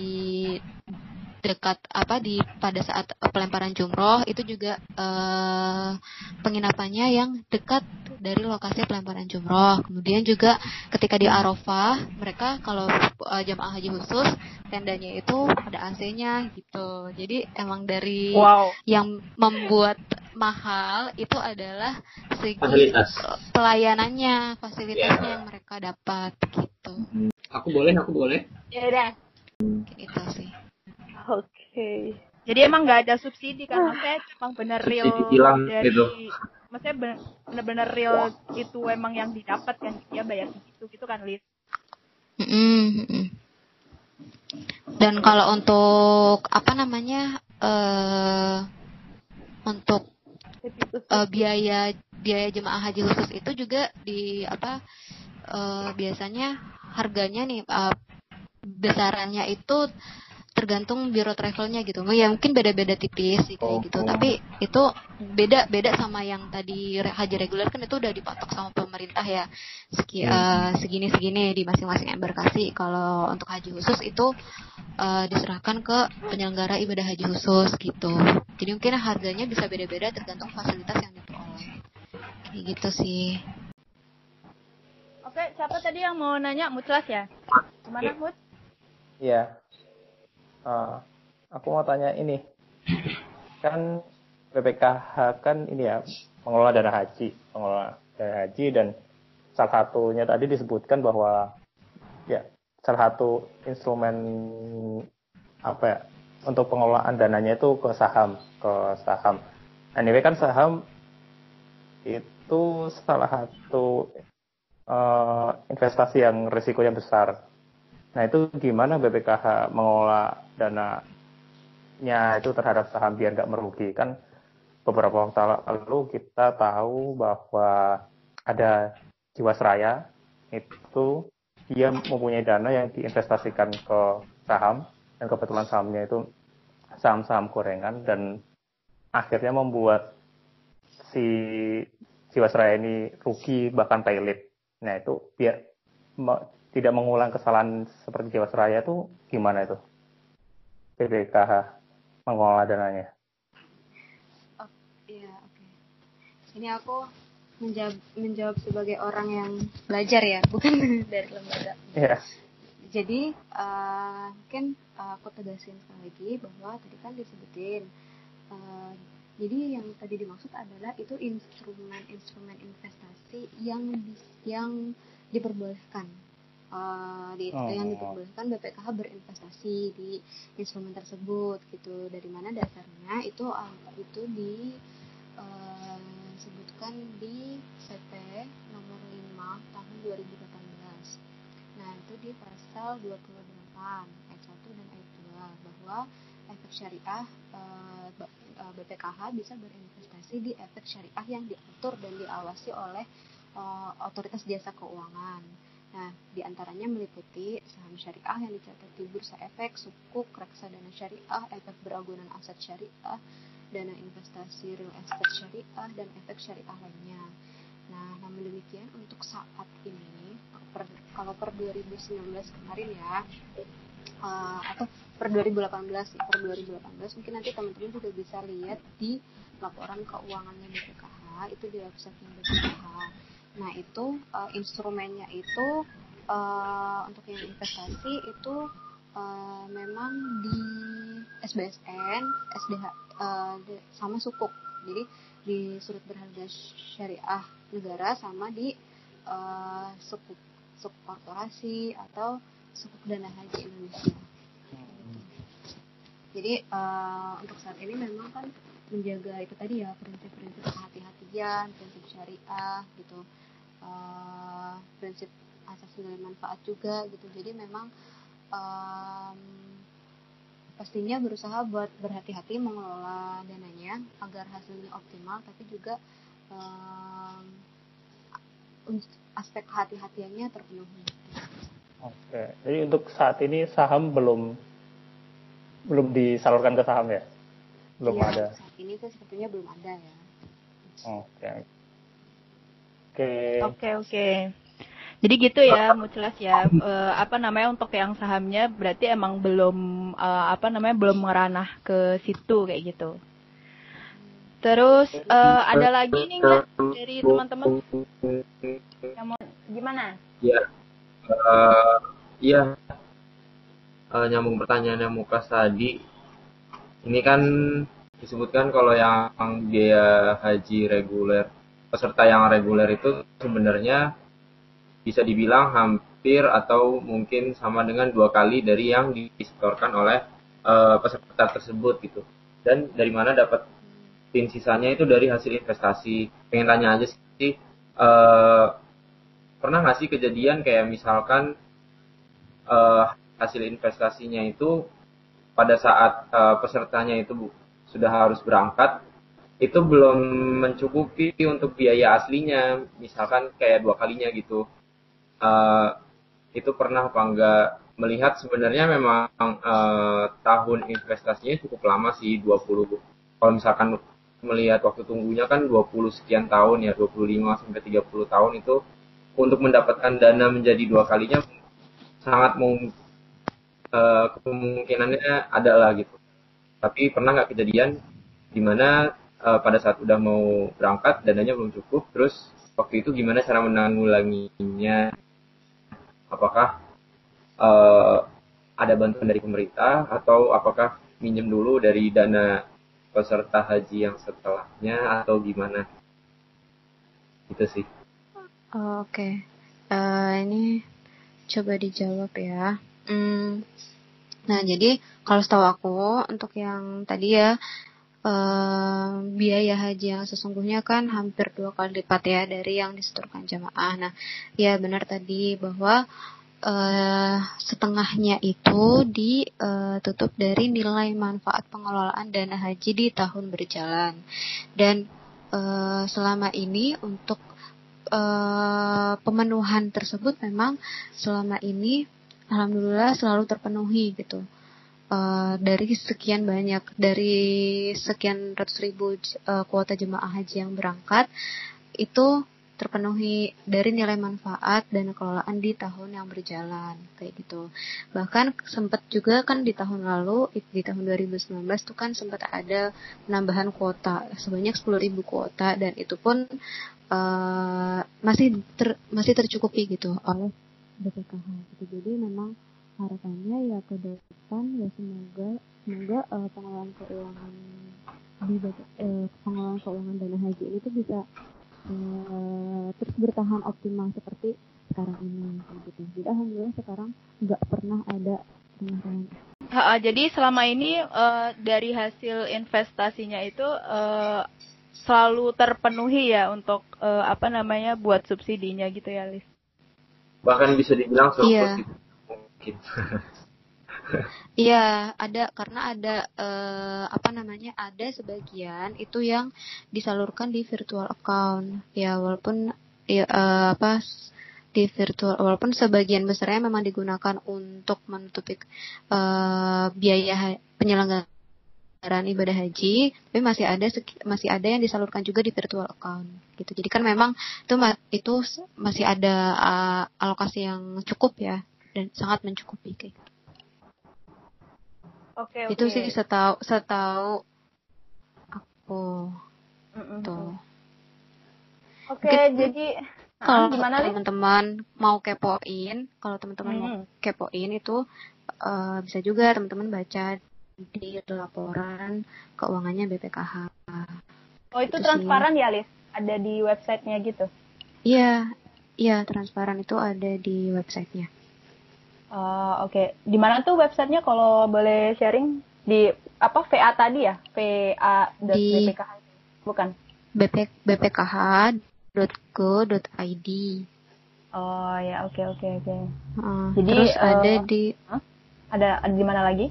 dekat apa di pada saat pelemparan jumroh itu juga uh, penginapannya yang dekat dari lokasi pelemparan jumroh. Kemudian juga ketika di Arafah, mereka kalau uh, jamaah haji khusus tendanya itu ada AC-nya gitu. Jadi emang dari Wow. yang membuat mahal itu adalah segi Fasilitas. pelayanannya, fasilitasnya Ya. yang mereka dapat gitu. Aku boleh, aku boleh. Ya udah. Kayak gitu sih. Oke. Jadi emang nggak ada subsidi kan? Maksudnya emang bener real Subsidi hilang dari gitu. maksudnya ben- bener-bener real itu emang yang didapat kan dia bayar segitu gitu kan Lis. Mm-mm, mm-mm. Dan kalau untuk apa namanya eh untuk eh, biaya biaya jemaah haji khusus itu juga di apa eh, biasanya harganya nih eh, besarannya itu tergantung biro travelnya gitu. Ya mungkin beda-beda tipis sih kayak gitu. Oh. Tapi itu beda beda sama yang tadi haji reguler kan itu udah dipatok sama pemerintah ya. Segi, eh, segini segini di masing-masing embarkasi. Kalau untuk haji khusus itu eh, diserahkan ke penyelenggara ibadah haji khusus gitu. Jadi mungkin harganya bisa beda-beda tergantung fasilitas yang diperoleh. Kayak gitu sih. Oke, siapa tadi yang mau nanya Mutlas ya? Gimana Mut? Iya. Eh, aku mau tanya ini. Kan BPKH kan ini ya mengelola dana haji, mengelola dana haji dan salah satunya tadi disebutkan bahwa ya salah satu instrumen apa ya untuk pengelolaan dananya itu ke saham, ke saham. Anyway kan saham itu salah satu eh, investasi yang risikonya besar. Nah itu gimana BPKH mengelola dananya itu terhadap saham biar nggak merugi kan beberapa waktu lalu kita tahu bahwa ada Jiwasraya itu dia mempunyai dana yang diinvestasikan ke saham dan kebetulan sahamnya itu saham-saham gorengan dan akhirnya membuat si Jiwasraya ini rugi bahkan paylit. Nah itu biar tidak mengulang kesalahan seperti Jiwasraya itu gimana itu? BPKH mengelola dananya. Iya, oke. Ini aku menjawab menjawab sebagai orang yang belajar ya, bukan dari lembaga. Ya, Jadi eh, mungkin eh, aku tegasin sekali lagi bahwa tadi kan disebutin. eh, jadi yang tadi dimaksud adalah itu instrumen-instrumen investasi yang yang diperbolehkan. Eh, di, Oh. yang diperbolehkan BPKH berinvestasi di instrumen tersebut gitu. Dari mana dasarnya itu eh, itu di sebutkan di CP nomor 5 tahun 2018. Nah, itu di pasal 28 ayat 1 dan ayat 2 bahwa efek syariah B- eh, BPKH bisa berinvestasi di efek syariah yang diatur dan diawasi oleh eh, otoritas jasa keuangan. Nah, di antaranya meliputi saham syariah yang dicatat di bursa efek, sukuk, reksadana syariah, efek beragunan aset syariah, dana investasi real estate syariah, dan efek syariah lainnya. Nah, namun demikian untuk saat ini, per, kalau per 2019 kemarin ya, eh, atau per 2018 ya, per 2018 mungkin nanti teman-teman juga bisa lihat di laporan keuangannya BPKH itu di websitenya BPKH. Nah itu eh, instrumennya itu eh, untuk yang investasi itu eh, memang di SBSN, SDH de- sama sukuk. Jadi di surut berharga syariah negara sama di eh, sukuk sukuk korporasi atau sukuk dana haji Indonesia. Jadi eh, untuk saat ini memang kan menjaga itu tadi ya prinsip-prinsip kehati-hatian, prinsip syariah gitu, eh, prinsip asas nilai manfaat juga gitu. Jadi memang em, pastinya berusaha buat berhati-hati mengelola dananya agar hasilnya optimal, tapi juga uns- aspek kehati-hatiannya terpenuhi. oke. Jadi untuk saat ini saham belum belum disalurkan ke saham ya? Belum Iya, ada. Saat ini tuh sepertinya belum ada ya. Oke. Oke. Oke oke. Jadi gitu ya, Muclas ya. Eh, apa namanya untuk yang sahamnya berarti emang belum eh, apa namanya belum meranah ke situ kayak gitu. Terus uh, ada lagi nih nggak dari teman-teman yang mau gimana? Ya, uh, iya. Uh, nyambung pertanyaan yang muka tadi. Ini kan disebutkan kalau yang biaya haji reguler peserta yang reguler itu sebenarnya bisa dibilang hampir atau mungkin sama dengan dua kali dari yang disetorkan oleh uh, peserta tersebut gitu. Dan dari mana dapat tin sisanya itu dari hasil investasi. Pengen tanya aja sih, uh, pernah nggak sih kejadian kayak misalkan uh, hasil investasinya itu pada saat uh, pesertanya itu sudah harus berangkat itu belum mencukupi untuk biaya aslinya. Misalkan kayak dua kalinya gitu. Uh, itu pernah apa enggak? Melihat sebenarnya memang uh, tahun investasinya cukup lama sih 20 kalau misalkan melihat waktu tunggunya kan 20 sekian tahun ya 25 sampai 30 tahun itu. Untuk mendapatkan dana menjadi dua kalinya sangat mung, uh, kemungkinannya adalah gitu. Tapi pernah nggak kejadian di mana uh, pada saat udah mau berangkat dananya belum cukup terus waktu itu gimana cara menanggulanginya apakah uh, ada bantuan dari pemerintah atau apakah minjem dulu dari dana peserta haji yang setelahnya atau gimana? Itu sih. Oh, oke. Okay. uh, eh, ini coba dijawab ya. Hmm, Nah, jadi kalau setahu aku untuk yang tadi ya biaya haji yang sesungguhnya kan hampir dua kali lipat ya dari yang disetorkan jamaah. Nah, ya benar tadi bahwa uh, setengahnya itu ditutup dari nilai manfaat pengelolaan dana haji di tahun berjalan. Dan uh, selama ini untuk uh, pemenuhan tersebut memang selama ini alhamdulillah selalu terpenuhi gitu uh, dari sekian banyak dari sekian ratus ribu uh, kuota jemaah haji yang berangkat itu terpenuhi dari nilai manfaat dan kelolaan di tahun yang berjalan kayak gitu bahkan sempat juga kan di tahun lalu di tahun 2019 tuh kan sempat ada penambahan kuota sebanyak 10.000 kuota dan itu pun uh, masih ter, masih tercukupi gitu oleh BPKH. Jadi memang harapannya ya ke depan ya semoga semoga uh, pengelolaan keuangan di uh, pengelolaan keuangan dana haji ini tuh bisa uh, terus bertahan optimal seperti sekarang ini gitu. Jadi alhamdulillah sekarang nggak pernah ada permasalahan. Ha, jadi selama ini uh, dari hasil investasinya itu uh, selalu terpenuhi ya untuk uh, apa namanya buat subsidinya gitu ya, Lis? bahkan bisa dibilang surplus yeah. gitu mungkin Iya, ada karena ada uh, apa namanya ada sebagian itu yang disalurkan di virtual account. Ya walaupun ya, uh, apa di virtual walaupun sebagian besarnya memang digunakan untuk menutupi uh, biaya penyelenggaraan ibadah haji, tapi masih ada masih ada yang disalurkan juga di virtual account gitu. Jadi kan memang itu itu masih ada uh, alokasi yang cukup ya dan sangat mencukupi kayak gitu. Oke, okay, Itu sih setahu setahu aku. Mm -mm. Tuh. Oke, okay, jadi kalau teman-teman mau kepoin, kalau teman-teman hmm. mau kepoin itu uh, bisa juga teman-teman baca di laporan keuangannya BPKH. Oh itu, itu transparan sih. ya, Lis? Ada di websitenya gitu? Iya, iya transparan itu ada di websitenya. Uh, Oke, okay. di mana tuh websitenya kalau boleh sharing? Di apa VA tadi ya? VA di BPKH bukan? BP, bpkh.go.id. Oh ya, oke okay, oke okay, oke. Okay. Uh, Jadi terus uh, ada di huh? ada ada di mana lagi?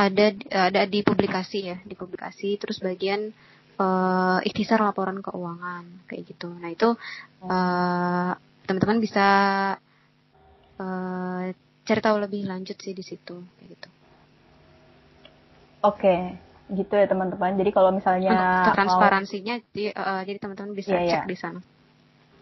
ada ada di publikasi ya di publikasi terus bagian uh, ikhtisar laporan keuangan kayak gitu nah itu uh, teman-teman bisa uh, cari tahu lebih lanjut sih di situ kayak gitu. Oke gitu ya teman-teman. Jadi kalau misalnya Untuk transparansinya mau... jadi, uh, jadi teman-teman bisa yeah, cek yeah. di sana.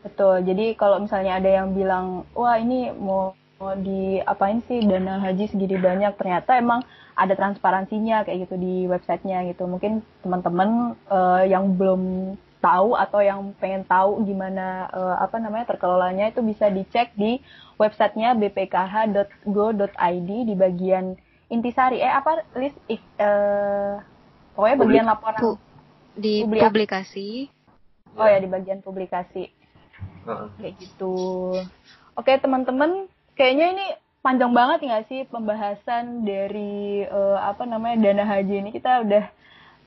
Betul. Jadi kalau misalnya ada yang bilang wah ini mau di apain sih dana haji segini banyak ternyata emang ada transparansinya kayak gitu di websitenya gitu. Mungkin teman-teman uh, yang belum tahu atau yang pengen tahu gimana uh, apa namanya terkelolanya itu bisa dicek di websitenya bpkh.go.id di bagian intisari. Eh apa list uh, pokoknya bagian laporan. Di publikasi. Oh ya di bagian publikasi. Kayak gitu. Oke teman-teman kayaknya ini panjang banget nggak sih pembahasan dari uh, apa namanya dana haji ini? Kita udah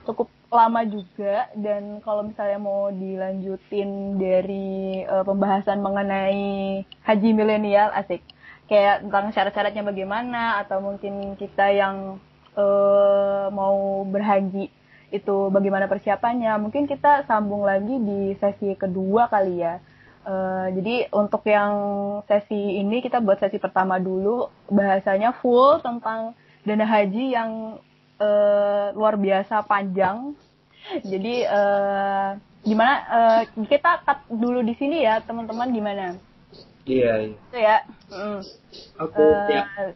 cukup lama juga dan kalau misalnya mau dilanjutin dari uh, pembahasan mengenai haji milenial asik. Kayak tentang syarat-syaratnya bagaimana atau mungkin kita yang uh, mau berhaji itu bagaimana persiapannya. Mungkin kita sambung lagi di sesi kedua kali ya. Uh, jadi untuk yang sesi ini kita buat sesi pertama dulu. Bahasanya full tentang dana haji yang uh, luar biasa panjang. Jadi uh, gimana uh, kita cut dulu di sini ya teman-teman gimana? Iya. iya. Itu ya. Mm. Oke. Okay, uh,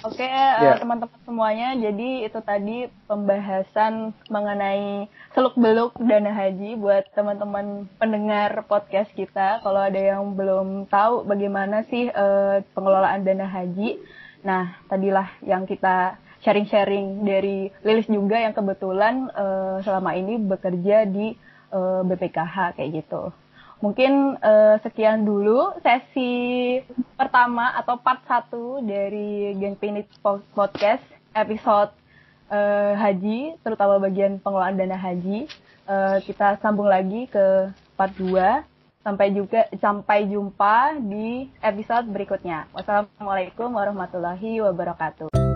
Oke, okay, yeah. uh, teman-teman semuanya, jadi itu tadi pembahasan mengenai seluk-beluk dana haji buat teman-teman pendengar podcast kita. Kalau ada yang belum tahu bagaimana sih uh, pengelolaan dana haji, nah tadilah yang kita sharing-sharing dari Lilis juga yang kebetulan uh, selama ini bekerja di uh, BPKH kayak gitu. Mungkin uh, sekian dulu sesi pertama atau part 1 dari Geng Pinit Podcast episode uh, haji, terutama bagian pengelolaan dana haji. Uh, kita sambung lagi ke part 2. Sampai juga sampai jumpa di episode berikutnya. Wassalamualaikum warahmatullahi wabarakatuh.